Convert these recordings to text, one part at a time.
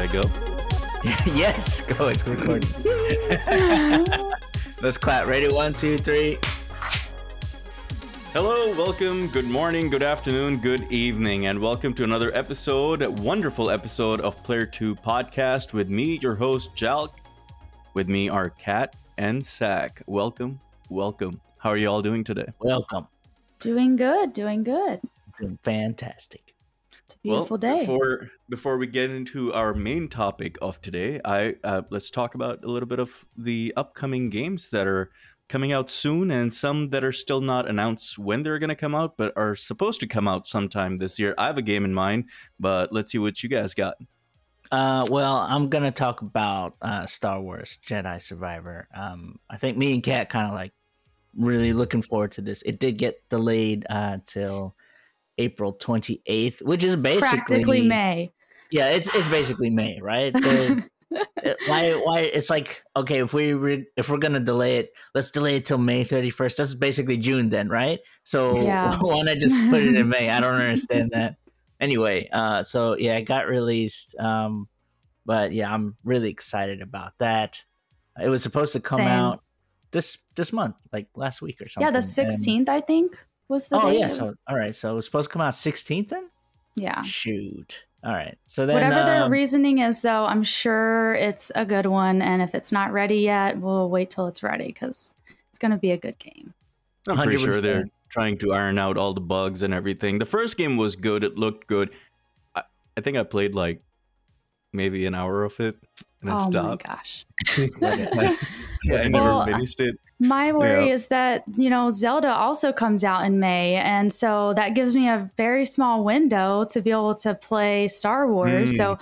Should I go? yes, go. It's recording. Let's clap. Ready? One, two, three. Hello, welcome, good morning, good afternoon, good evening, and welcome to another episode, wonderful episode of Player 2 Podcast with me, your host, Jalk. With me are Kat and Sack. Welcome, welcome. How are you all doing today? Welcome. Doing good, doing good. Doing fantastic. It's a beautiful well, day. Before before we get into our main topic of today, I uh, let's talk about a little bit of the upcoming games that are coming out soon and some that are still not announced when they're going to come out but are supposed to come out sometime this year. I have a game in mind, but let's see what you guys got. Uh, well, I'm gonna talk about uh, Star Wars Jedi Survivor. Um, I think me and Kat kind of like really looking forward to this. It did get delayed uh, till April 28th, which is basically practically May. Yeah, it's it's basically May, right? why why it's like okay if we re, if we're gonna delay it let's delay it till may 31st that's basically june then right so Yeah. why not just put it in may i don't understand that anyway uh so yeah it got released um but yeah i'm really excited about that it was supposed to come Same. out this this month like last week or something yeah, the and- sixteenth, I think, was the oh date. yeah so all right so it was supposed to come out 16th then yeah. shoot all right so then Whatever their um, reasoning is, though, I'm sure it's a good one. And if it's not ready yet, we'll wait till it's ready because it's going to be a good game. I'm pretty sure 100%. they're trying to iron out all the bugs and everything. The first game was good; it looked good. I, I think I played like maybe an hour of it and I oh my gosh. yeah, I never Well, finished it. My worry Yeah. is that, you know, Zelda also comes out in May. And so that gives me a very small window to be able to play Star Wars. Hmm. So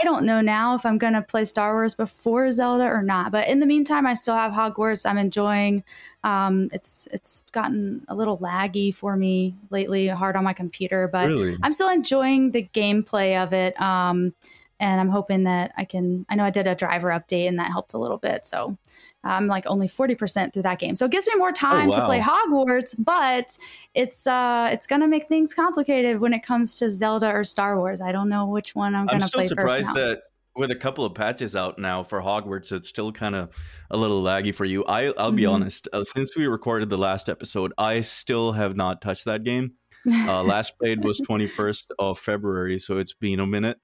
I don't know now if I'm going to play Star Wars before Zelda or not. But in the meantime, I still have Hogwarts. I'm enjoying. Um, it's it's gotten a little laggy for me lately, hard on my computer, but really? I'm still enjoying the gameplay of it. Um, and I'm hoping that I can. I know I did a driver update and that helped a little bit. So I'm like only 40% through that game. So it gives me more time to wow. play Hogwarts, but it's uh it's gonna make things complicated when it comes to Zelda or Star Wars. I don't know which one I'm I'm gonna still play surprised first. now. that with a couple of patches out now for Hogwarts, it's still kind of a little laggy for you. I, I'll be Mhm. honest. Uh, since we recorded the last episode, I still have not touched that game. Uh, last played was 21st of February, so it's been a minute.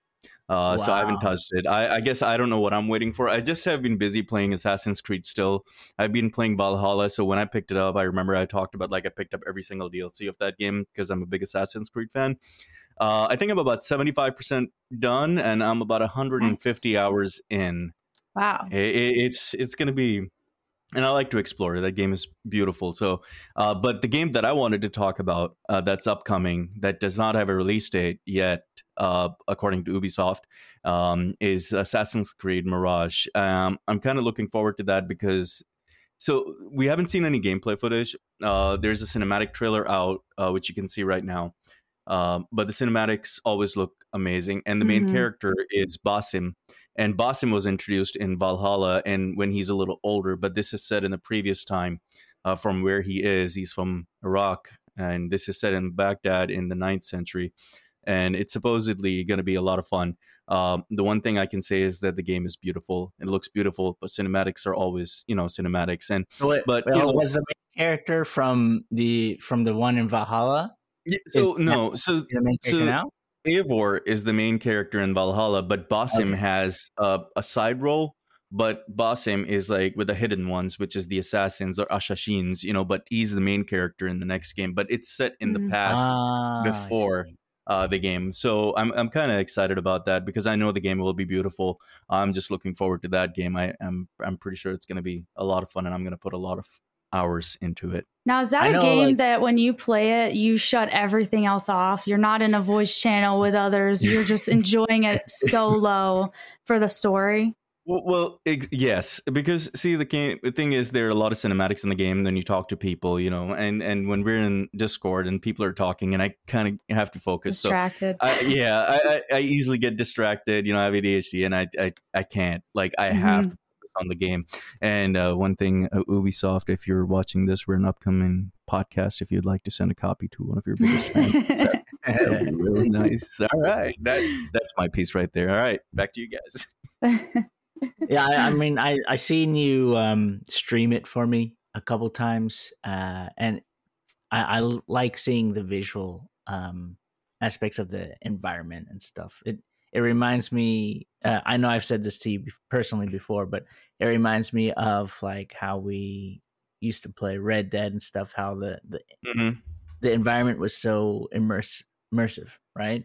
Uh, So I haven't touched it. I, I guess I don't know what I'm waiting for. I just have been busy playing Assassin's Creed still. I've been playing Valhalla, so when I picked it up, I remember I talked about like I picked up every single DLC of that game because I'm a big Assassin's Creed fan. Uh, I think I'm about 75% done, and I'm about 150 hours in. wow. I- I- it's it's gonna be, and I like to explore. That game is beautiful. So, uh, but the game that I wanted to talk about uh, that's upcoming that does not have a release date yet, uh, according to Ubisoft, um, is Assassin's Creed Mirage. Um, I'm kind of looking forward to that because. So we haven't seen any gameplay footage. Uh, there's a cinematic trailer out, uh, which you can see right now. Um, but the cinematics always look amazing, and the main Mhm. character is Basim, and Basim was introduced in Valhalla, and when he's a little older. But this is set in the previous time, uh, from where he is. He's from Iraq, and this is set in Baghdad in the 9th century, and it's supposedly going to be a lot of fun. Um, the one thing I can say is that the game is beautiful. It looks beautiful, but cinematics are always, you know, cinematics. And So wait, But, well, you know- was the main character from the from the one in Valhalla yeah, so Is- no, so the main character So- now? Eivor is the main character in Valhalla, but Basim Okay. has a, a side role. But Basim is like with the hidden ones, which is the assassins or Ashashins, you know. But he's the main character in the next game. But it's set in the Mm. past Ah, before uh, the game, so I'm I'm kind of excited about that because I know the game will be beautiful. I'm just looking forward to that game. I am I'm pretty sure it's going to be a lot of fun, and I'm going to put a lot of hours into it. Now is that I a know, game like- that when you play it, you shut everything else off? You're not in a voice channel with others. You're just enjoying it solo for the story. Well, well ex- yes, because see, the game. The thing is, there are a lot of cinematics in the game. Then you talk to people, you know, and and when we're in Discord and people are talking, and I kind of have to focus. So Distracted. I, yeah, I, I, I easily get distracted. You know, I have ADHD, and I I, I can't. Like, I Mm-hmm. have to on the game. And uh, one thing, uh, Ubisoft, if you're watching this, we're an upcoming podcast. If you'd like to send a copy to one of your biggest fans, that would be really nice. All right, that that's my piece right there. All right, back to you guys. yeah, I, I, mean, I I seen you um, stream it for me a couple times, uh, and I, I like seeing the visual um, aspects of the environment and stuff. It it reminds me. Uh, I know I've said this to you personally before, but it reminds me of like how we used to play Red Dead and stuff. How the the mm-hmm. the environment was so immersive, immersive, right?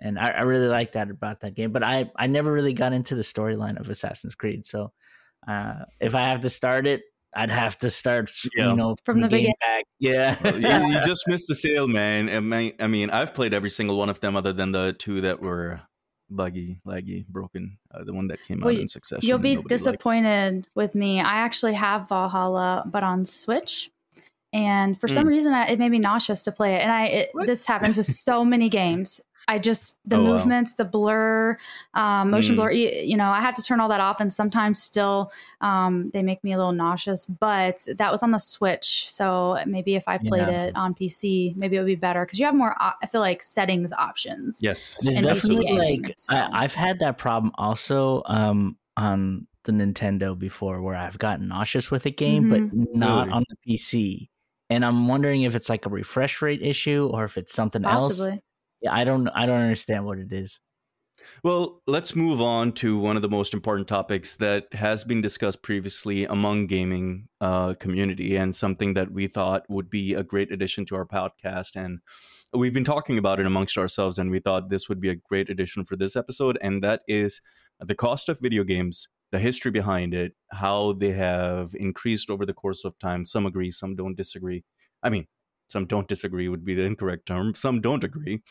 And I, I really like that about that game. But I I never really got into the storyline of Assassin's Creed. So uh, if I have to start it, I'd have to start, yeah. you know, from the beginning. Back. Yeah, well, you, you, just missed the sale, man. I mean, I've played every single one of them, other than the two that were buggy, laggy, broken. Uh, the one that came well, out in succession. You'll be disappointed liked. with me. I actually have Valhalla, but on Switch. And for mm. some reason, I, it made me nauseous to play it. And I, it, this happens with so many games. I just the oh, movements, wow. the blur, um, motion mm. blur. You, you, know, I have to turn all that off, and sometimes still um, they make me a little nauseous. But that was on the Switch, so maybe if I played yeah. it on PC, maybe it would be better because you have more. I feel like settings options. Yes, definitely like so. I, have had that problem also um, on the Nintendo before, where I've gotten nauseous with a game, mm-hmm. but not really? on the PC. And I'm wondering if it's like a refresh rate issue or if it's something Possibly. else yeah, I don't I don't understand what it is. Well, let's move on to one of the most important topics that has been discussed previously among gaming uh, community, and something that we thought would be a great addition to our podcast. And we've been talking about it amongst ourselves, and we thought this would be a great addition for this episode. And that is the cost of video games, the history behind it, how they have increased over the course of time. Some agree, some don't disagree. I mean, some don't disagree would be the incorrect term. Some don't agree,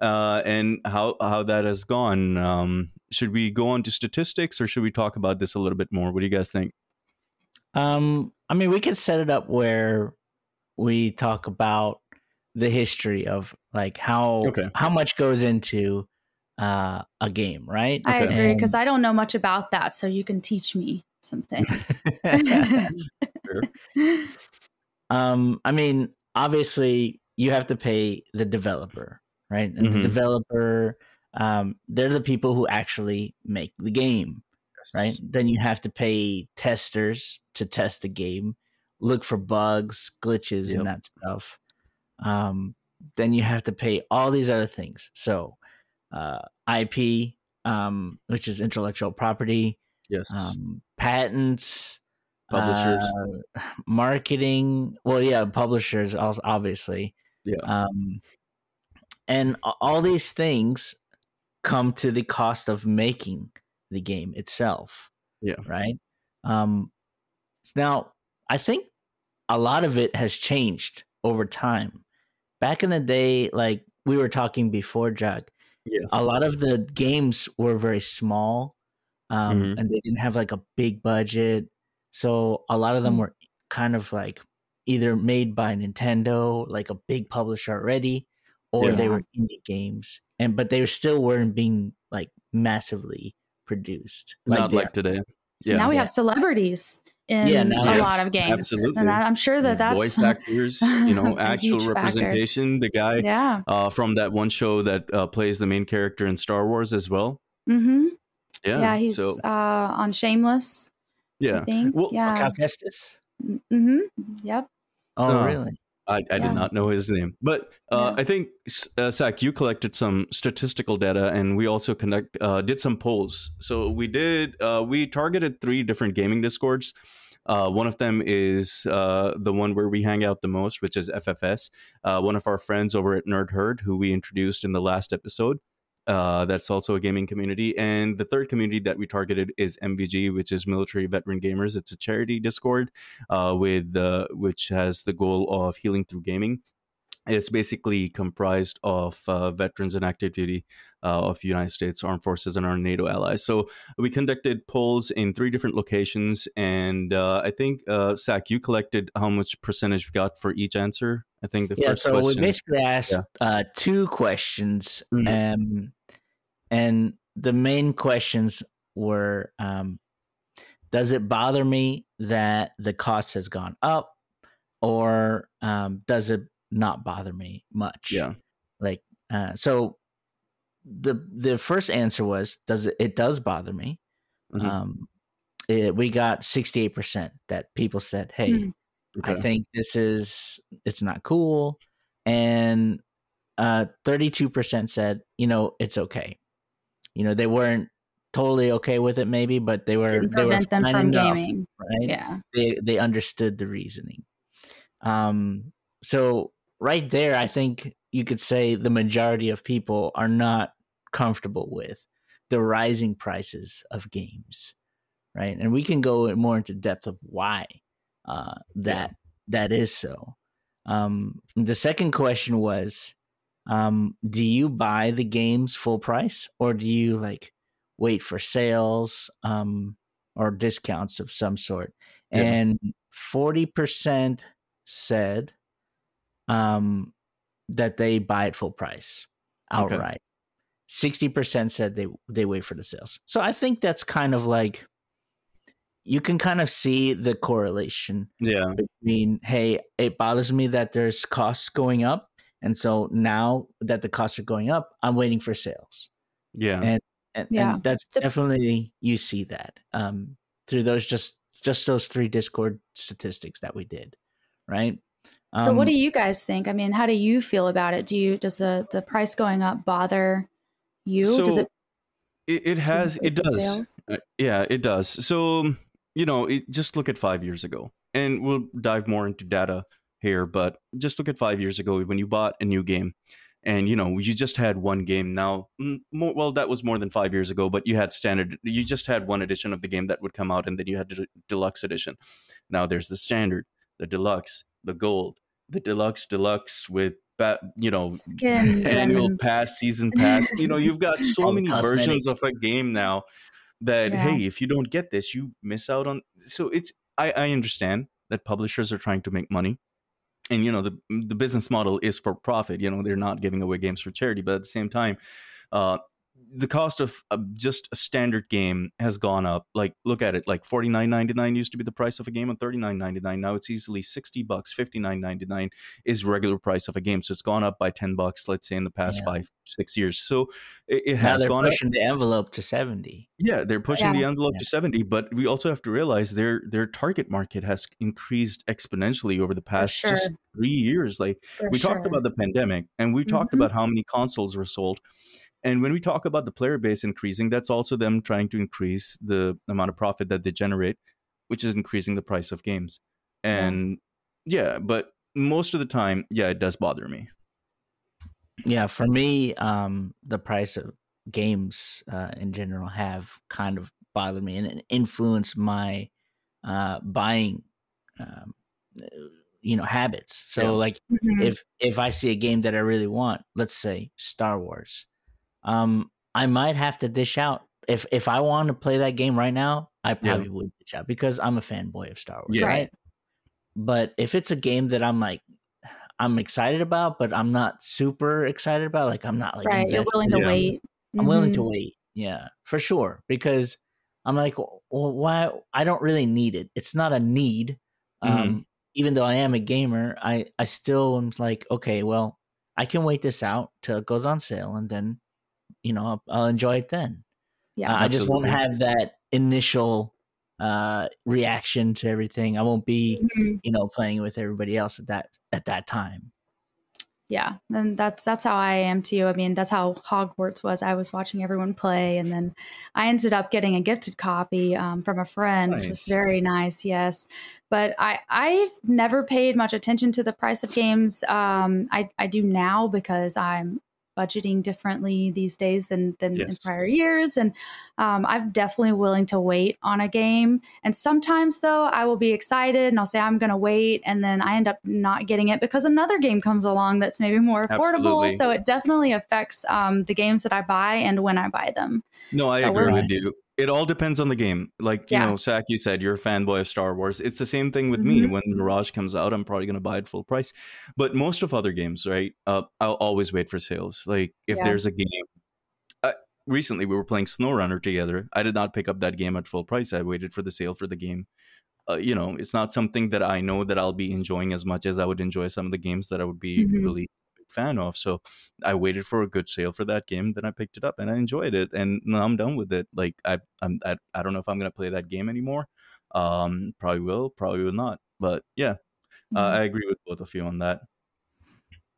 uh, and how how that has gone. Um, should we go on to statistics, or should we talk about this a little bit more? What do you guys think? Um, I mean, we could set it up where we talk about the history of like how okay. how much goes into uh, a game, right? I okay. agree because I don't know much about that, so you can teach me some things. um, I mean, obviously you have to pay the developer, right? And mm-hmm. the developer, um, they're the people who actually make the game, yes. right? Then you have to pay testers to test the game, look for bugs, glitches, yep. and that stuff. Um, then you have to pay all these other things. So, uh, IP, um, which is intellectual property, yes, um, patents, publishers. uh, marketing well yeah publishers also obviously yeah. um and all these things come to the cost of making the game itself yeah. right? Um now i think a lot of it has changed over time. Back in the day like we were talking before jack yeah a lot of the games were very small um, mm-hmm. and they didn't have like a big budget so a lot of them mm. were kind of like either made by Nintendo, like a big publisher already, or yeah. they were indie games. And but they still weren't being like massively produced. Like Not like today. Yeah. Now we have celebrities in yeah, a yes, lot of games. Absolutely. And I'm sure that that's voice actors, you know, actual representation. The guy yeah. uh, from that one show that uh, plays the main character in Star Wars as well. Mm-hmm. Yeah. Yeah, he's so. uh, on Shameless. Yeah. I think. Well, yeah. Cal Kestis? Mm-hmm. Yep. Oh, uh, really? I, I yeah. did not know his name, but uh, yeah. I think uh, Zach, you collected some statistical data, and we also connect uh, did some polls. So we did uh, we targeted three different gaming discords. Uh, one of them is uh, the one where we hang out the most, which is FFS. Uh, one of our friends over at Nerd Herd, who we introduced in the last episode, uh, that's also a gaming community. And the third community that we targeted is MVG, which is Military Veteran Gamers. It's a charity Discord uh, with uh, which has the goal of healing through gaming. It's basically comprised of uh, veterans in active duty uh, of United States Armed Forces and our NATO allies. So we conducted polls in three different locations, and uh, I think uh, Zach, you collected how much percentage we got for each answer. I think the yeah. First so question, we basically asked yeah. uh, two questions, mm-hmm. um, and the main questions were um, does it bother me that the cost has gone up, or um, does it not bother me much? Yeah. Like, uh, so the the first answer was does it it does bother me. Mhm. Um, it, we got sixty eight percent that people said, "Hey, Mhm. I think this is it's not cool," and uh, thirty two percent said, "You know, it's okay." You know, they weren't totally okay with it, maybe, but they were Didn't they were them fine from enough, gaming. right? Yeah. they they understood the reasoning. Um, so right there, I think you could say the majority of people are not comfortable with the rising prices of games, right? And we can go more into depth of why uh, that that is so. Um, the second question was, um, do you buy the games full price or do you like wait for sales um, or discounts of some sort? Yeah. And forty percent said um, that they buy at full price Okay. outright. Sixty percent said they they wait for the sales. So I think that's kind of like you can kind of see the correlation Yeah. between hey, it bothers me that there's costs going up, and so now that the costs are going up, I'm waiting for sales, Yeah. and and, Yeah. and that's definitely you see that um, through those just just those three Discord statistics that we did, right? So what Um, do you guys think? I mean, how do you feel about it? Do you does the the price going up bother you? does So, it It, it has. It does. Uh, yeah, it does. So, you know, it, just look at five years ago, and we'll dive more into data here, but just look at five years ago when you bought a new game, and you know you just had one game. Now, more, well, that was more than five years ago, but you had standard. You just had one edition of the game that would come out, and then you had the deluxe edition. Now there's the standard, the deluxe, the gold, the deluxe, deluxe with. ba- You know, Skins annual and- pass, season pass. You know, you've got so All the many versions of a game now that Yeah. hey, if you don't get this, you miss out on. So it's I, I understand that publishers are trying to make money, and you know the the business model is for profit. You know they're not giving away games for charity, but at the same time, uh, the cost of uh, just a standard game has gone up. Like look at it, like forty nine ninety nine used to be the price of a game, and thirty nine ninety nine now it's easily sixty bucks. Fifty nine ninety nine is regular price of a game, so it's gone up by ten bucks. Let's say in the past Yeah. five six years, so it, it has they're gone up. pushing the envelope to seventy. Yeah, they're pushing the envelope Yeah. to 70, but we also have to realize their their target market has increased exponentially over the past just 3 years. Like For we talked about the pandemic and we talked Mhm. about how many consoles were sold. And when we talk about the player base increasing, that's also them trying to increase the amount of profit that they generate, which is increasing the price of games. And yeah, but most of the time, yeah, it does bother me. Yeah, for me, um, the price of games uh, in general have kind of bothered me and influenced my uh, buying, um, uh, you know, habits. So, Yeah. like, Mhm. if if I see a game that I really want, let's say Star Wars, um, I might have to dish out. If if I want to play that game right now, I probably would dish out because I'm a fanboy of Star Wars. Yeah. Right. But if it's a game that I'm like, I'm excited about, but I'm not super excited about, like I'm not like right, you're willing to. Yeah. wait. I'm willing Mhm. to wait. Yeah, for sure. Because I'm like, well, why? I don't really need it. It's not a need. Um, Mhm. Even though I am a gamer, I I still am like, okay, well, I can wait this out till it goes on sale, and then, you know, I'll, I'll enjoy it then. Yeah. Uh, I just won't have that initial uh reaction to everything. I won't be, Mhm. you know, playing with everybody else at that at that time. yeah and that's that's how i am too i mean that's how hogwarts was i was watching everyone play and then i ended up getting a gifted copy um, from a friend which was very nice yes but i i've never paid much attention to the price of games um, i i do now because i'm budgeting differently these days than than in prior years. And um, i'm definitely willing to wait on a game. And sometimes though i will be excited and i'll say i'm going to wait and then i end up not getting it because another game comes along that's maybe more affordable. Absolutely. so it definitely affects um, the games that i buy and when i buy them. No, I So agree with you. It all depends on the game. Like, you know, Zach, you said you're a fanboy of Star Wars. It's the same thing with me. Mhm. When Mirage comes out, I'm probably going to buy it full price. But most of other games, right? Uh, I'll always wait for sales. Like, if Yeah. there's a game, uh, recently we were playing SnowRunner together. I did not pick up that game at full price. I waited for the sale for the game. Uh, you know, it's not something that I know that I'll be enjoying as much as I would enjoy some of the games that I would be Mhm. really fan of. So I waited for a good sale for that game, then I picked it up and I enjoyed it, and now I'm done with it. Like I, I'm, I, I don't know if I'm gonna play that game anymore. Um, probably will, probably will not. But yeah, uh, I agree with both of you on that.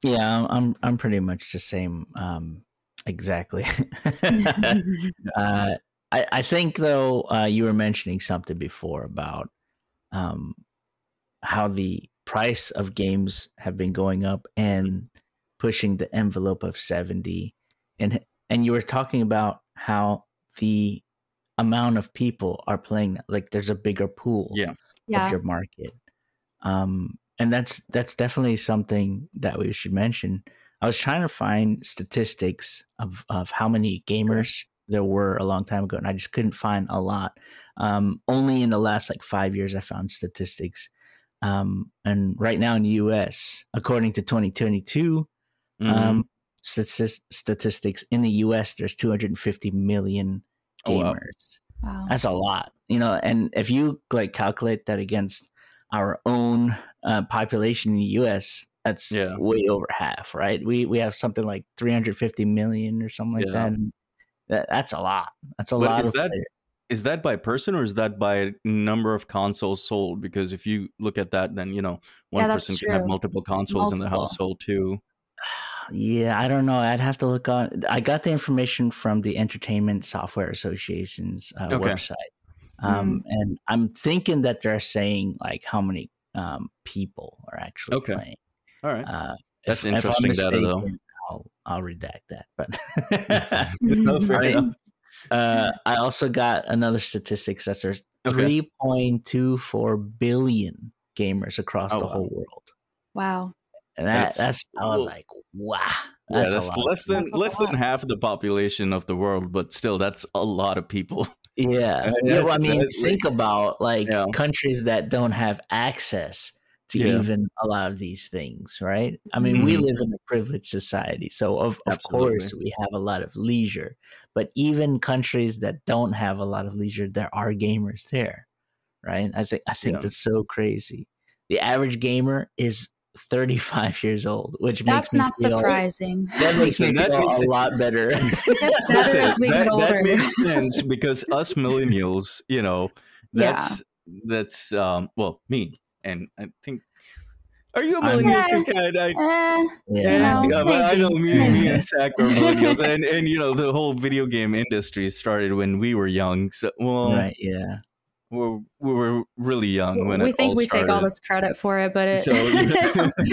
Yeah, I'm I'm, I'm pretty much the same. Um, exactly. uh, I I think though uh, you were mentioning something before about um, how the price of games have been going up and pushing the envelope of seventy, and and you were talking about how the amount of people are playing like there's a bigger pool Yeah. yeah. of your market. Um, and that's that's definitely something that we should mention. I was trying to find statistics of of how many gamers there were a long time ago, and I just couldn't find a lot. Um, only in the last like five years, I found statistics. Um, and right now in the U.S., according to 2022, Um, statis- statistics in the U.S., there's 250 million Oh, wow. gamers. wow. That's a lot, you know. And if you like calculate that against our own uh, population in the U.S., that's Yeah. way over half, right? We we have something like 350 million or something like Yeah. that. And that. That's a lot. That's a But lot. is of that- players. is that by person or is that by number of consoles sold? Because if you look at that, then you know one Yeah, person can have multiple consoles in the household too. Yeah, I don't know. I'd have to look on. I got the information from the Entertainment Software Association's uh, Okay. website, um, and I'm thinking that they're saying like how many um, people are actually Okay. playing. All right, Uh, That's if- if I'm interesting data, though. mistaken, I'll, I'll redact that. But No, I- enough. uh, I also got another statistics that there's Okay. 3.24 billion gamers across Oh, the wow. whole world, That's- and that, that's, I was like, wow, yeah, that's, that's a lot. less than That's less than half the population of the world, but still, that's a lot of people. Yeah. Uh, yeah well, I mean, think about like Yeah. countries that don't have access to Yeah. even a lot of these things, right? I mean, we Mhm. live in a privileged society, so of of course we have a lot of leisure. But even countries that don't have a lot of leisure, there are gamers there, right? I think I think Yeah. that's so crazy. The average gamer is 35 years old, which That's makes me not feel, surprising. That makes me that feel makes a lot better. Better Listen, as we that, get older. that makes sense because us millennials, you know, Yeah. that's that's um well me and I think. Are you a I'm- millennial Yeah. too, Kat? I, Eh, yeah. know, yeah, but I know me, me and Zach are millennials, and and you know the whole video game industry started when we were young. So well, Right, yeah. We're, we were really young when we it think all we take all this credit for it, but it So, you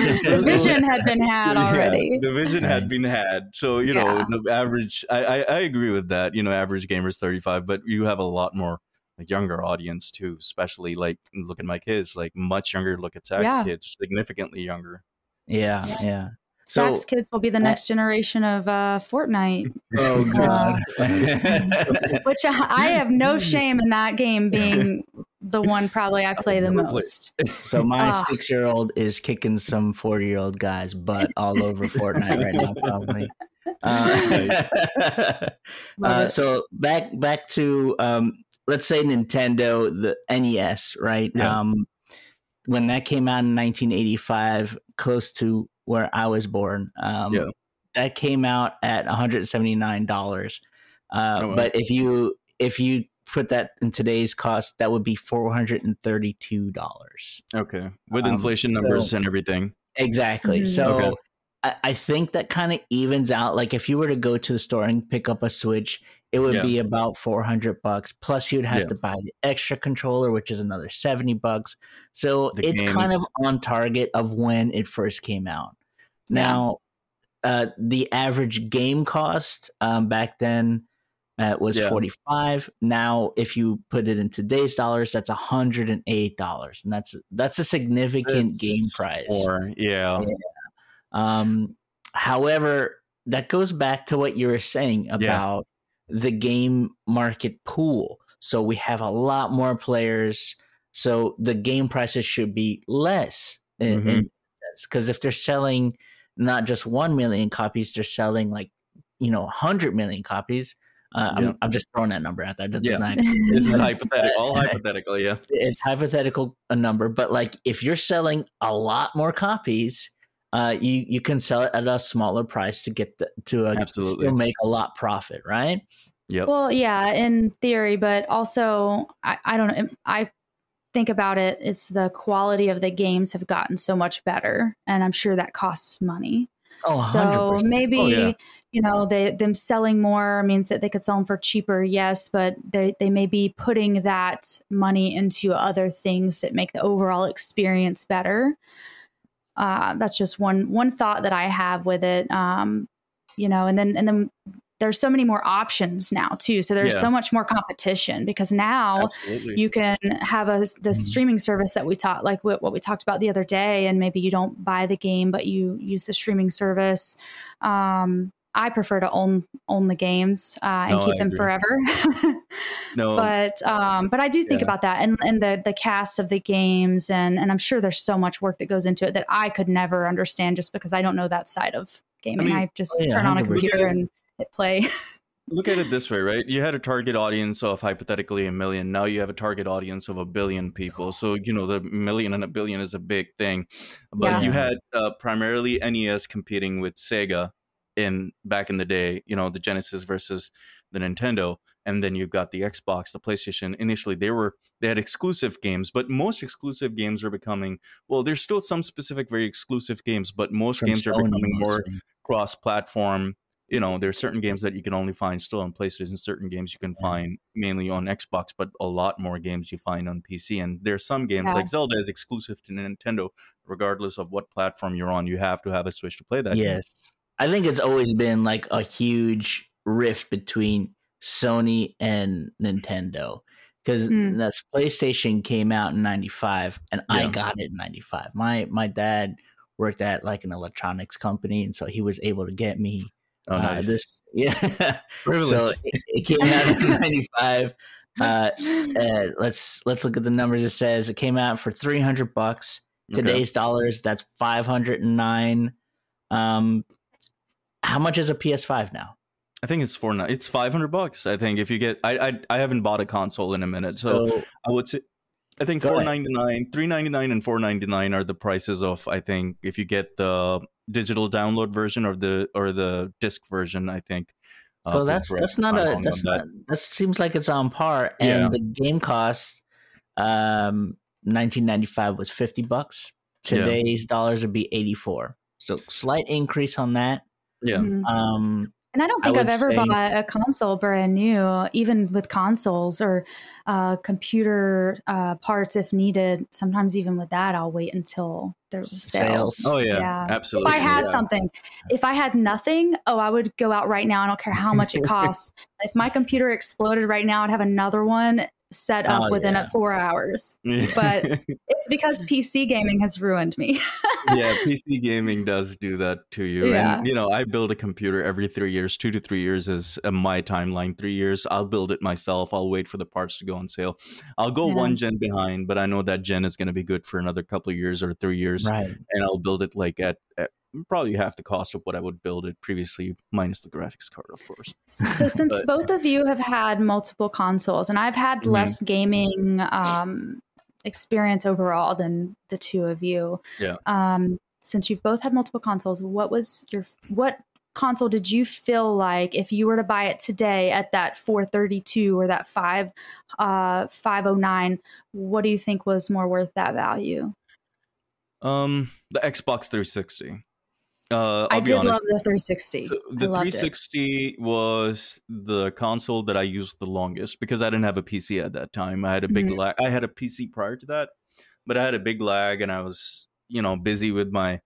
know, the vision had been had Yeah, already. the vision Right. had been had. So you know, the average. I, I I agree with that. You know, average gamers thirty five, but you have a lot more like younger audience too. Especially like look at my kids, like much younger. Look at Zach's Yeah. kids, significantly younger. Yeah, yeah. So, Zach's kids will be the next generation of uh, Fortnite, oh God. god. which I, I have no shame in that game being the one probably I play the most. so my Ah. six-year-old is kicking some forty-year-old guy's butt all over Fortnite right now, probably. Uh, uh, so back back to um, let's say Nintendo, the NES, right? Yeah. Um, when that came out in 1985, close to where I was born, um, Yeah. that came out at 179 dollars. Uh, Oh, wow. But if you if you put that in today's cost, that would be 432 dollars. Okay, with Um, inflation so- numbers and everything. Exactly. Mhm. So Okay. I, I think that kind of evens out. Like if you were to go to the store and pick up a Switch, it would Yeah. be about four hundred bucks. Plus, you'd have Yeah. to buy the extra controller, which is another seventy bucks. So The it's kind of on target of when it first came out. Yeah. Now, uh, the average game cost um, back then uh, was Yeah. forty five. Now, if you put it in today's dollars, that's hundred and eight dollars, and that's that's a significant It's game price. Or yeah, Yeah. Um, however, that goes back to what you were saying about the game market pool. So we have a lot more players. So the game prices should be less in, Mhm. because if they're selling not just one million copies, they're selling like you know hundred million copies. Uh, I'm, I'm just throwing that number out there. That Yeah. does not This is hypothetical, all hypothetical. Yeah. it's hypothetical a number, but like if you're selling a lot more copies, uh, you you can sell it at a smaller price to get the, to a, Absolutely. still make a lot profit, right? Yep. Well, yeah, in theory, but also I, I don't know. I think about it is the quality of the games have gotten so much better, and I'm sure that costs money. Oh, So 100%. maybe Oh, yeah. you know they them selling more means that they could sell them for cheaper, yes, but they they may be putting that money into other things that make the overall experience better. Uh, that's just one one thought that I have with it. Um, you know, and then and then there's so many more options now too. So there's Yeah. so much more competition because now Absolutely. you can have a the Mhm. streaming service that we talked like what, what we talked about the other day and maybe you don't buy the game but you use the streaming service um i prefer to own own the games uh, and No, keep I them agree. forever no. but um but i do think Yeah. about that and and the the cast of the games and and i'm sure there's so much work that goes into it that i could never understand just because i don't know that side of gaming i, mean- just Oh, yeah, turn on a computer and hit play Look at it this way, right? You had a target audience of hypothetically a million. Now you have a target audience of a billion people. So, you know, the million and a billion is a big thing. But Yeah. you had uh, primarily NES competing with Sega in back in the day, you know, the Genesis versus the Nintendo. And then you've got the Xbox, the PlayStation. Initially, they were they had exclusive games, but most exclusive games are becoming well. There's still some specific, very exclusive games, but most From games are becoming more cross-platform you know there are certain games that you can only find still on playstation certain games you can Yeah. find mainly on xbox but a lot more games you find on pc and there's some games Yeah. like zelda is exclusive to nintendo regardless of what platform you're on you have to have a switch to play that game. Yes. I think it's always been like a huge rift between Sony and Nintendo because Mm. this PlayStation came out in 95 and I got it in 95. My my dad worked at like an electronics company and so he was able to get me oh uh, nice this yeah. Privilege. so it, it came out in 95 uh, uh, let's let's look at the numbers it says it came out for 300 bucks Okay. today's dollars that's 509 um how much is a ps5 now i think it's four it's 500 bucks i think if you get i i, I haven't bought a console in a minute so, so i would say I think four ninety nine, three ninety nine, and four ninety nine are the prices of. I think if you get the digital download version or the or the disc version, I think. uh, so please that's that's not a that's on not, that seems like it's on par and Yeah. the game cost um 1995 was 50 bucks Yeah. today's dollars would be 84 so slight increase on that yeah. Mhm. um And I don't think I've ever say- bought a console brand new, even with consoles or uh, computer uh, parts if needed. Sometimes even with that, I'll wait until there's a sale. sales Oh yeah, Yeah. absolutely. If I have yeah. something, if I had nothing, oh, I would go out right now. I don't care how much it costs. if my computer exploded right now, I'd have another one set up Oh, within yeah. four hours. Yeah. But- It's because PC gaming has ruined me. yeah, PC gaming does do that to you. Yeah. And you know, I build a computer every three years. Two to three years is uh, my timeline. Three years, I'll build it myself. I'll wait for the parts to go on sale. I'll go Yeah. one gen behind, but I know that gen is going to be good for another couple of years or three years, right and I'll build it like at, at probably half the cost of what I would build it previously, minus the graphics card, of course. So since But- both of you have had multiple consoles, and I've had Mhm. less gaming um, experience overall than the two of you. Yeah. Um, since you've both had multiple consoles, what was your what console did you feel like if you were to buy it today at that 432 or that 5 uh 509 what do you think was more worth that value Um, the Xbox 360. Uh, i did honest. love the 360 So the loved it. 360 was the console that I used the longest because I didn't have a PC at that time. I had a big Mhm. lag. I had a PC prior to that, but I had a big lag and I was, you know, busy with my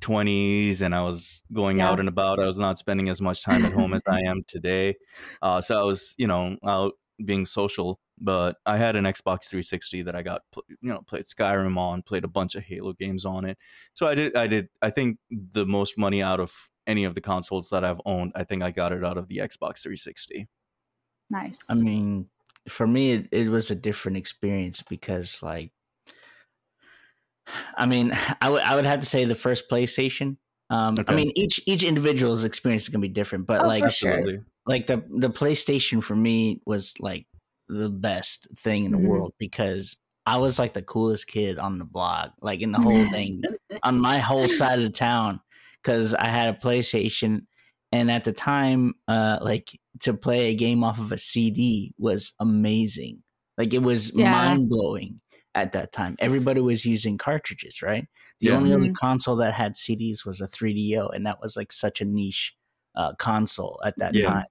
20s and I was going Yeah. out and about. I was not spending as much time at home as I am today. Uh, so I was, you know, out being social, but I had an Xbox 360 that I got, you know, played Skyrim on, played a bunch of Halo games on it. So I did, I did, I think the most money out of any of the consoles that I've owned, I think I got it out of the Xbox 360. nice I mean, for me, it, it was a different experience because, like, I mean, I would I would have to say the first PlayStation. Um, I mean, each each individual's experience is gonna be different, but Oh, like, sure. Like the the PlayStation for me was like the best thing in the Mhm. world because I was like the coolest kid on the block, like in the whole thing, on my whole side of the town, because I had a PlayStation, and at the time, uh, like to play a game off of a CD was amazing. Like it was Yeah. mind blowing at that time. Everybody was using cartridges, right? The Yeah. only other Mhm. console that had CDs was a 3DO, and that was like such a niche uh, console at that Yeah. time.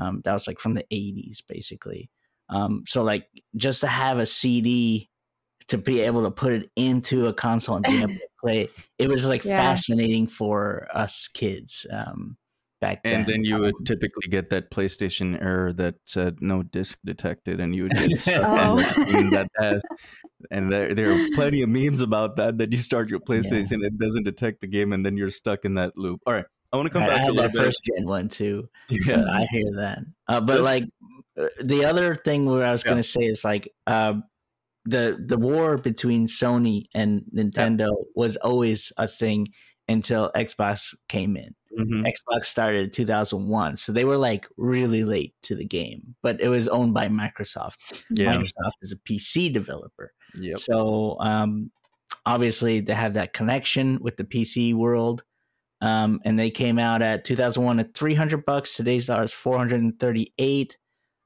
Um, that was like from the 80s, basically. Um, so like just to have a CD to be able to put it into a console and be able to play, it was like Yeah. fascinating for us kids um, back then. And then you would Um, typically get that PlayStation error that said no disc detected, and you would get stuck Oh. on that has. And there, there are plenty of memes about that. That you start your PlayStation, it doesn't detect the game, and then you're stuck in that loop. All right, I want to come I, I back to a had that bit. first gen one too. So I hear that. Uh, but like uh, the other thing where I was Yeah. going to say is like uh, the the war between Sony and Nintendo was always a thing until Xbox came in. Mhm. Xbox started in 2001, so they were like really late to the game. But it was owned by Microsoft. yeah, Microsoft is a PC developer, yep. so um, obviously they have that connection with the PC world. Um, and they came out at 2001 at 300 bucks. Today's dollars 438.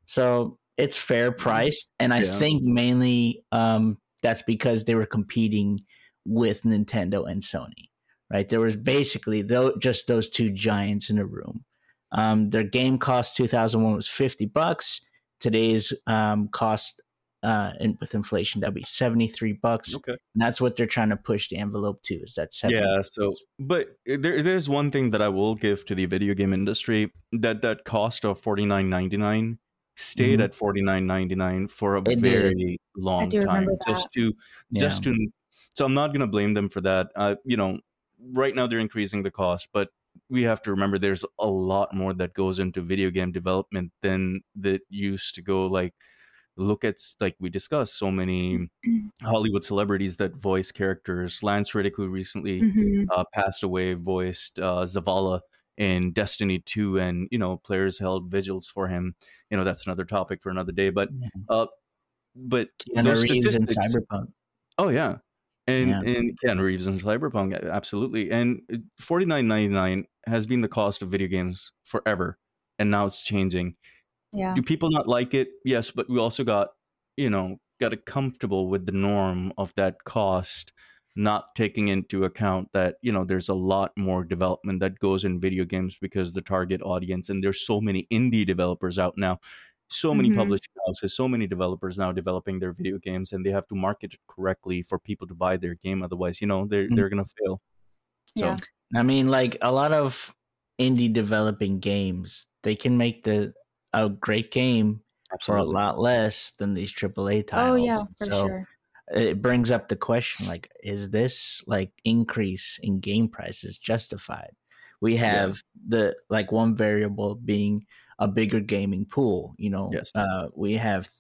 So it's fair price, and I Yeah. think mainly um, that's because they were competing with Nintendo and Sony. Right, there was basically though just those two giants in a room. Um, their game cost 2001 was 50 bucks. Today's um, cost uh, in, with inflation that'd be 73 bucks. Okay. And that's what they're trying to push the envelope to is that 70 Yeah. So, but there, there's one thing that I will give to the video game industry that that cost of forty nine ninety nine stayed Mhm. at forty nine ninety nine for a It did. very long time. Just to, just to. So I'm not gonna blame them for that. Uh, you know, right now they're increasing the cost, but we have to remember there's a lot more that goes into video game development than that used to go. Like, look at like we discussed so many Hollywood celebrities that voice characters. Lance Reddick, who recently Mhm. uh, passed away, voiced uh, Zavala in Destiny 2, and you know players held vigils for him. You know that's another topic for another day. But Yeah. uh, but Keanu those Reeves in statistics- Cyberpunk. Oh yeah, and Yeah. and Keanu Reeves and Cyberpunk, absolutely. And forty nine ninety nine has been the cost of video games forever, and now it's changing. Yeah. Do people not like it? Yes, but we also got you know got it comfortable with the norm of that cost, not taking into account that you know there's a lot more development that goes in video games because the target audience and there's so many indie developers out now so many Mhm. publishing houses, so many developers now developing their video games, and they have to market it correctly for people to buy their game. Otherwise, you know, they're Mm. they're gonna fail. So Yeah. I mean, like a lot of indie developing games, they can make the a great game for a lot less than these AAA titles. Oh titles. yeah, for so sure. it brings up the question: like, is this like increase in game prices justified? We Yeah. have the like one variable being a bigger gaming pool. You know, Yes. uh, we have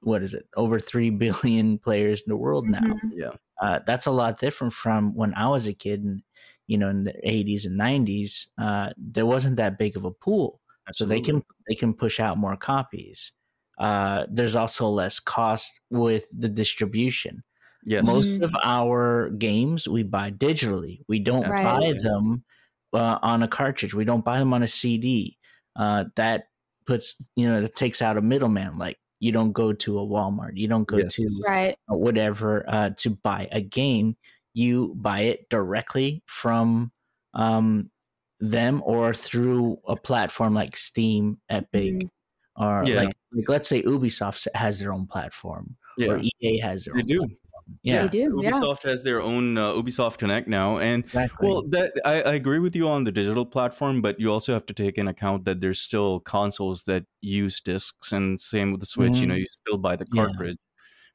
what is it? Over three billion players in the world now. Mhm. yeah, uh, that's a lot different from when I was a kid and you know in the 80s and 90s uh, there wasn't that big of a pool so they can they can push out more copies uh, there's also less cost with the distribution yes, most Mhm. of our games we buy digitally we don't Right. buy them uh, on a cartridge we don't buy them on a cd uh, that puts you know that takes out a middleman like you don't go to a walmart you don't go Yes. to Right. whatever uh, to buy a game, you buy it directly from um, them or through a platform like Steam, Epic, Mhm. or Yeah. like like let's say Ubisoft has their own platform yeah, or EA has their they own. do. Platform. Yeah, They do. Yeah. Ubisoft has their own uh, Ubisoft Connect now, and exactly. Well, that I, I agree with you on the digital platform, but you also have to take in account that there's still consoles that use discs, and same with the Switch. You know, you still buy the Yeah.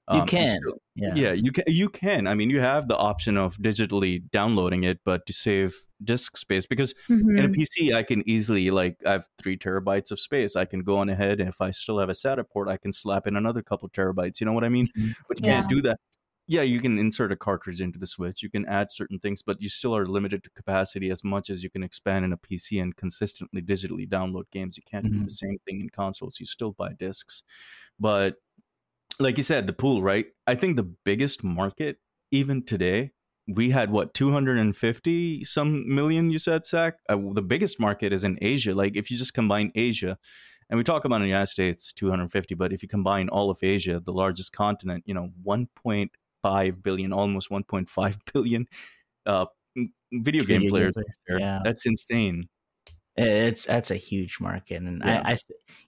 Cartridge. You Um, can. still- yeah. yeah, you can. You can. I mean, you have the option of digitally downloading it, but to save disk space, because in a Mhm. PC, I can easily like I have three terabytes of space. I can go on ahead, and if I still have a SATA port, I can slap in another couple terabytes. You know what I mean? Mhm. But you can't do that. yeah, you can insert a cartridge into the Switch. You can add certain things, but you still are limited to capacity as much as you can expand in a PC and consistently digitally download games. You can't do Mhm. the same thing in consoles. You still buy discs. But like you said, the pool, right? I think the biggest market, even today, we had what 250 some million you said Zach? Uh, the biggest market is in asia like if you just combine asia and we talk about in the united states 250 but if you combine all of asia the largest continent you know 1.5 billion almost 1.5 billion uh video game Video players yeah. that's insane It's that's a huge market, and Yeah. I, I,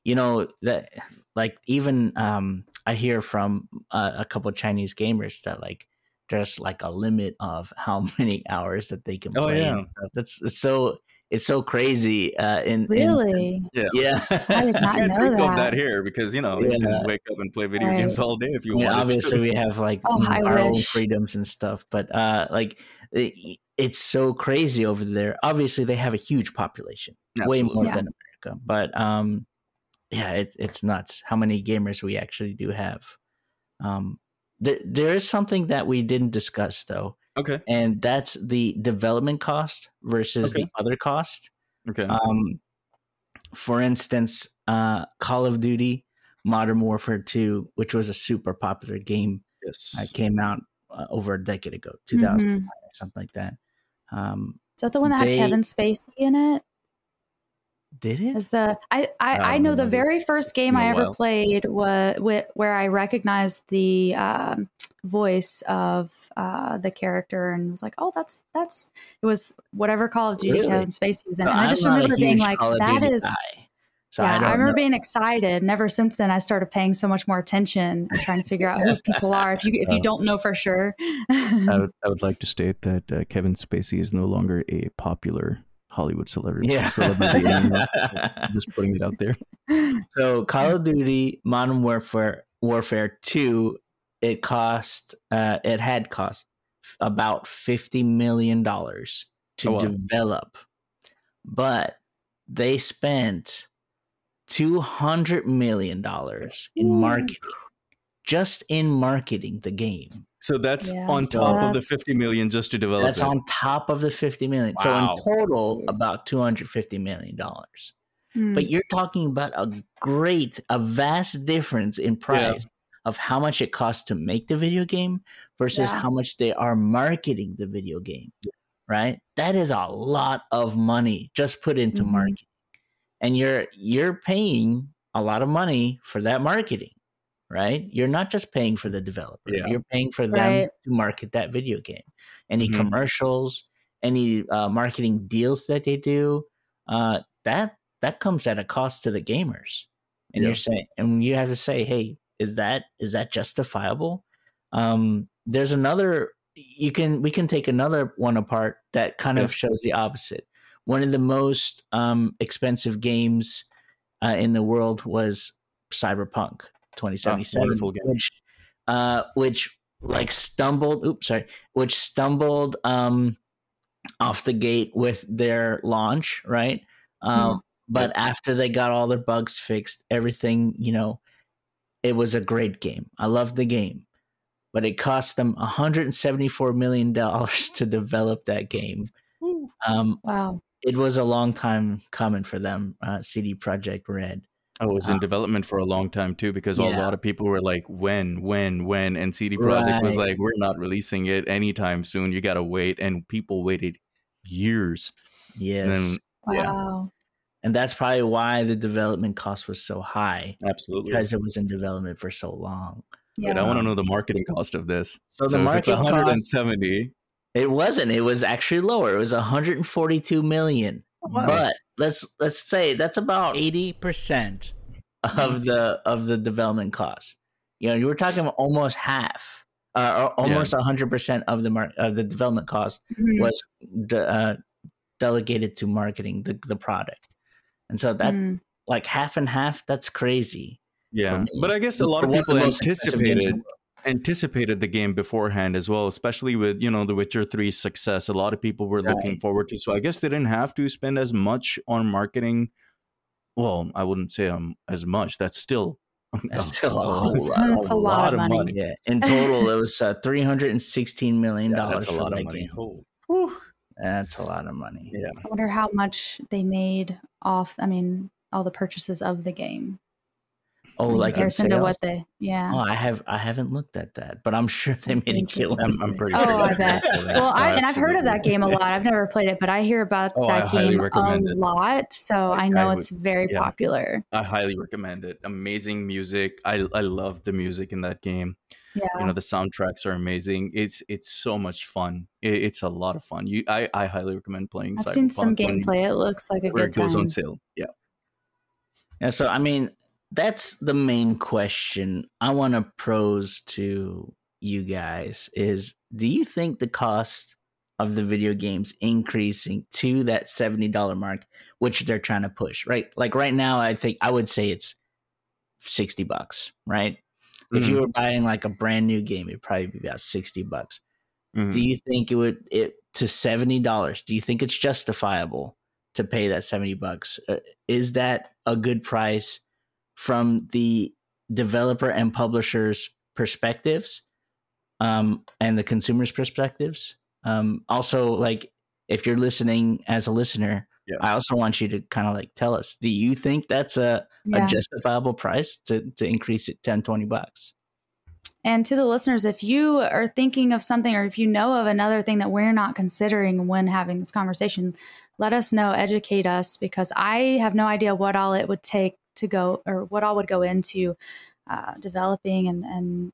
you know that like even um, I hear from uh, a couple of Chinese gamers that like there's like a limit of how many hours that they can play. Oh, play. yeah. That's so it's so crazy. Uh, in in- Really? yeah. I did not can't know think of that. that here because you know you can wake up and play video Right. games all day if you I mean, want obviously to. we have like Oh, I our own freedoms and stuff, but uh, like it, it's so crazy over there. Obviously, they have a huge population, way more Yeah. than America. But um, yeah, it, it's nuts how many gamers we actually do have. Um, there, there is something that we didn't discuss though, Okay. and that's the development cost versus Okay. the other cost. Okay. Um, for instance, uh, Call of Duty Modern Warfare 2, which was a super popular game, yes. uh, came out uh, over a decade ago, 2000 Mhm. or something like that. Um, Is that the one that They- had Kevin Spacey in it? did it? Is the I I, I I know the very first game I ever while. played was where I recognized the um, voice of uh, the character and was like, oh, that's that's it was whatever Call of Duty Really? Kevin Spacey was in, So and I I'm just remember being like, Call of that Duty is. guy, so yeah, I I, remember know. being excited. And ever since then, I started paying so much more attention and trying to figure out who people are. If you if you Uh, don't know for sure, I would, I would like to state that uh, Kevin Spacey is no longer a popular Hollywood celebrity. Yeah. celebrity. Just putting it out there. So Call of Duty Modern Warfare Warfare 2 it cost uh it had cost about 50 million dollars to Oh, wow. develop. But they spent 200 million dollars in marketing. Just in marketing the game. So that's Yeah, on top of the 50 million just to develop That's it. on top of the 50 million. So in total about 250 million dollars. Hmm. but you're talking about a great a vast difference in price of how much it costs to make the video game versus Yeah. how much they are marketing the video game right that is a lot of money just put into Mhm. marketing and you're you're paying a lot of money for that marketing right you're not just paying for the developer Yeah. you're paying for them Right. to market that video game any Mhm. commercials any uh, marketing deals that they do uh, that that comes at a cost to the gamers and Yeah. you're saying and you have to say hey is that is that justifiable? Um there's another you can we can take another one apart that kind of shows the opposite. One of the most um expensive games uh, in the world was cyberpunk 2077 Ah, wonderful game. which uh which like stumbled oops sorry which stumbled um off the gate with their launch right? Um but after they got all their bugs fixed everything you know it was a great game i loved the game but it cost them 174 million dollars to develop that game um wow. it was a long time coming for them uh CD Projekt Red Oh, it was in Uh, development for a long time too, because a lot of people were like, "When, when, when?" And CD Projekt was like, "We're not releasing it anytime soon. You gotta wait." And people waited years. yes And then, yeah. Wow. And that's probably why the development cost was so high absolutely. because it was in development for so long Yeah. But I want to know the marketing cost of this. So the So, if it's marketing cost- 170, It wasn't. It was actually lower. It was 142 million. Wow. But let's let's say that's about 80% of the of the development cost. You know, you were talking about almost half. Uh, or almost 100% of the mar- of the development cost Mhm. was de- uh, delegated to marketing the, the product. And so that Mm. like half and half that's crazy. yeah. But I guess a lot of people most expensive games in the anticipated anticipated the game beforehand as well, especially with you know the Witcher 3 success. A lot of people were looking forward to. So I guess they didn't have to spend as much on marketing. Well, I wouldn't say um as much. That's still That's still a whole lot, that's a lot of money. Yeah, in total, it was uh, three hundred and sixteen million Yeah, dollars that's a lot that of money. game. Oh, whew. That's a lot of money. Yeah. I wonder how much they made off. I mean, all the purchases of the game. Oh, in like in comparison to what they, yeah. Oh, I have I haven't looked at that, but I'm sure they made a Interesting. kill. I'm, I'm pretty Oh, sure. I bet. Well, I, Oh, and I've heard of that game a lot. I've never played it, but I hear about Oh, that highly game a recommend it. lot. So Like, I know I would- it's very yeah. popular. I highly recommend it. Amazing music. I I love the music in that game. Yeah. You know the soundtracks are amazing. It's it's so much fun. It, it's a lot of fun. You I, I highly recommend playing. I've seen some gameplay. It looks like a where good it goes on sale. Yeah. Yeah, so I mean, that's the main question I want to pose to you guys is do you think the cost of the video games increasing to that $70 mark which they're trying to push, right? Like right now I think I would say it's 60 bucks, right? If you were buying like a brand new game, it'd probably be about 60 bucks. Mhm. Do you think it would it to seventy dollars? Do you think it's justifiable to pay that seventy bucks? Uh, Is that a good price from the developer and publishers' perspectives, um, and the consumers' perspectives? Um, also, like if you're listening as a listener, Yeah. I also want you to kind of like tell us: Do you think that's a, Yeah. a justifiable price to to increase it 10, 20 bucks? And to the listeners, if you are thinking of something or if you know of another thing that we're not considering when having this conversation, let us know, educate us, because I have no idea what all it would take to go or what all would go into uh, developing and, and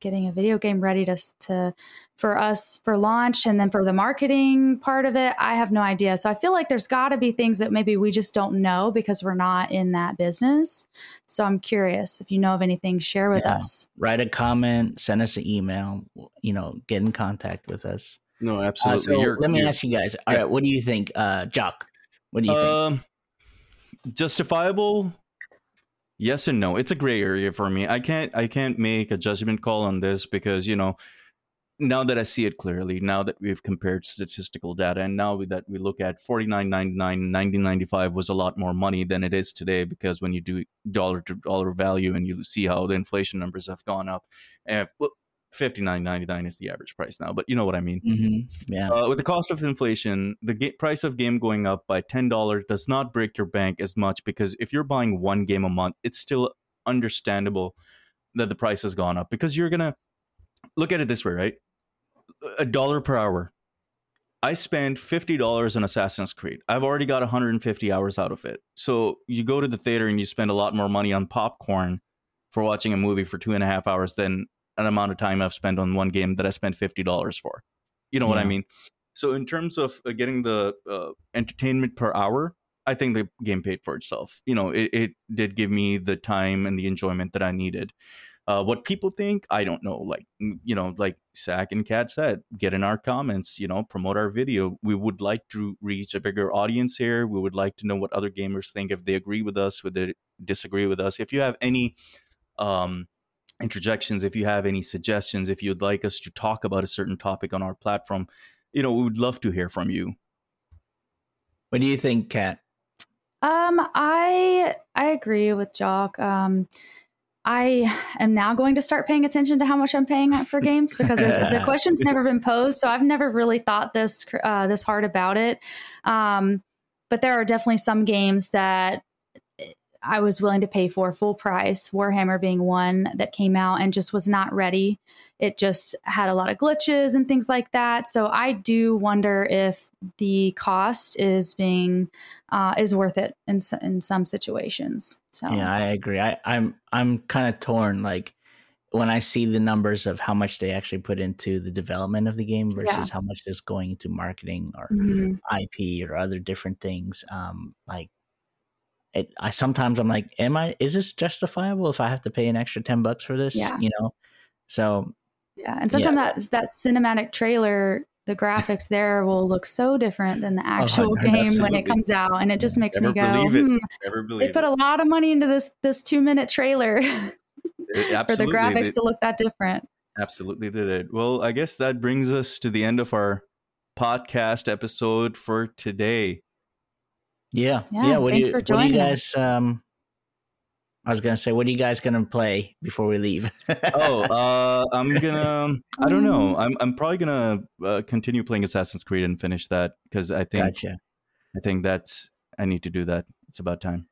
getting a video game ready to, to for us for launch and then for the marketing part of it. I have no idea. So I feel like there's got to be things that maybe we just don't know because we're not in that business. So I'm curious if you know of anything, share with Yeah. us. Write a comment, send us an email. You know, get in contact with us. No, Uh, absolutely. so You're- let me you're- ask you guys. All Yeah. right, what do you think, uh, Jock? What do you think? Um, justifiable? Yes and no. It's a gray area for me. I can't I can't make a judgment call on this because you know now that I see it clearly, now that we've compared statistical data, and now that we look at forty nine ninety nine, nineteen ninety five was a lot more money than it is today because when you do dollar to dollar value and you see how the inflation numbers have gone up, eh, and well, fifty nine ninety nine is the average price now, but you know what I mean. Mhm, Yeah. Uh, with the cost of inflation, the ga- price of game going up by ten dollars does not break your bank as much because if you're buying one game a month, it's still understandable that the price has gone up because you're gonna look at it this way, right? A dollar per hour. I spend fifty dollars on Assassin's Creed. I've already got 150 hours out of it. So you go to the theater and you spend a lot more money on popcorn for watching a movie for two and a half hours than an amount of time I've spent on one game that I spent fifty dollars for. You know what I mean? So in terms of uh, getting the uh, entertainment per hour, I think the game paid for itself. You know, it, it did give me the time and the enjoyment that I needed. Uh, what people think, I don't know. Like you know, like Zach and Kat said, get in our comments. You know, promote our video. We would like to reach a bigger audience here. We would like to know what other gamers think. If they agree with us, would they disagree with us? If you have any um, interjections, if you have any suggestions, if you'd like us to talk about a certain topic on our platform, you know, we would love to hear from you. What do you think, Kat? Um, I I agree with Jock. Um, I am now going to start paying attention to how much I'm paying for games because the, the question's never been posed, so I've never really thought this uh, this hard about it. Um, but there are definitely some games that I was willing to pay for full price. Warhammer being one that came out and just was not ready. It just had a lot of glitches and things like that. So I do wonder if the cost is being uh, is worth it in in some situations. So Yeah, I agree. I, I'm I'm kind of torn. Like when I see the numbers of how much they actually put into the development of the game versus Yeah. how much is going into marketing or Mhm. IP or other different things. Um, like it, I sometimes I'm like, am I? Is this justifiable if I have to pay an extra ten bucks for this? Yeah. You know. So yeah, and sometimes that that cinematic trailer. The graphics there will look so different than the actual game when Oh, it comes out, and it just makes Never me go, believe it. hmm, Never they believe put a lot of money into this this two minute trailer for the graphics they- to look that different. absolutely did it. Well, I guess that brings us to the end of our podcast episode for today. Yeah, Yeah, yeah. what do thanks you for what do you joining guys? Um, I was gonna say, what are you guys gonna play before we leave? oh, uh, I'm gonna. I don't know. I'm I'm probably gonna uh, continue playing Assassin's Creed and finish that because I think gotcha. I think that's I need to do that. It's about time.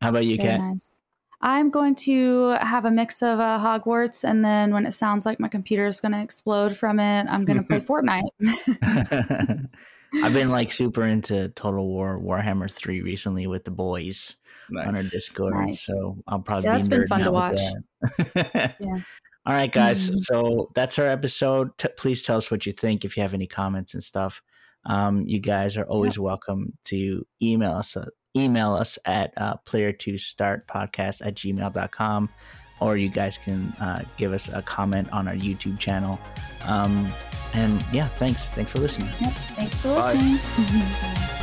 How about you, Very Kat? nice. I'm going to have a mix of uh, Hogwarts, and then when it sounds like my computer is going to explode from it, I'm going to play Fortnite. I've been like super into Total War Warhammer 3 recently with the boys on our Discord. Nice. So I'll probably Yeah, be that's been fun two watch. Yeah. All right, guys. Mhm. So that's our episode. T- please tell us what you think if you have any comments and stuff. Um, you guys are always welcome to email us. Uh, email us at uh, player to start podcast at gmail.com or you guys can uh, give us a comment on our YouTube channel. Um, and yeah, thanks. Thanks for listening. Yep. Thanks for listening. Bye.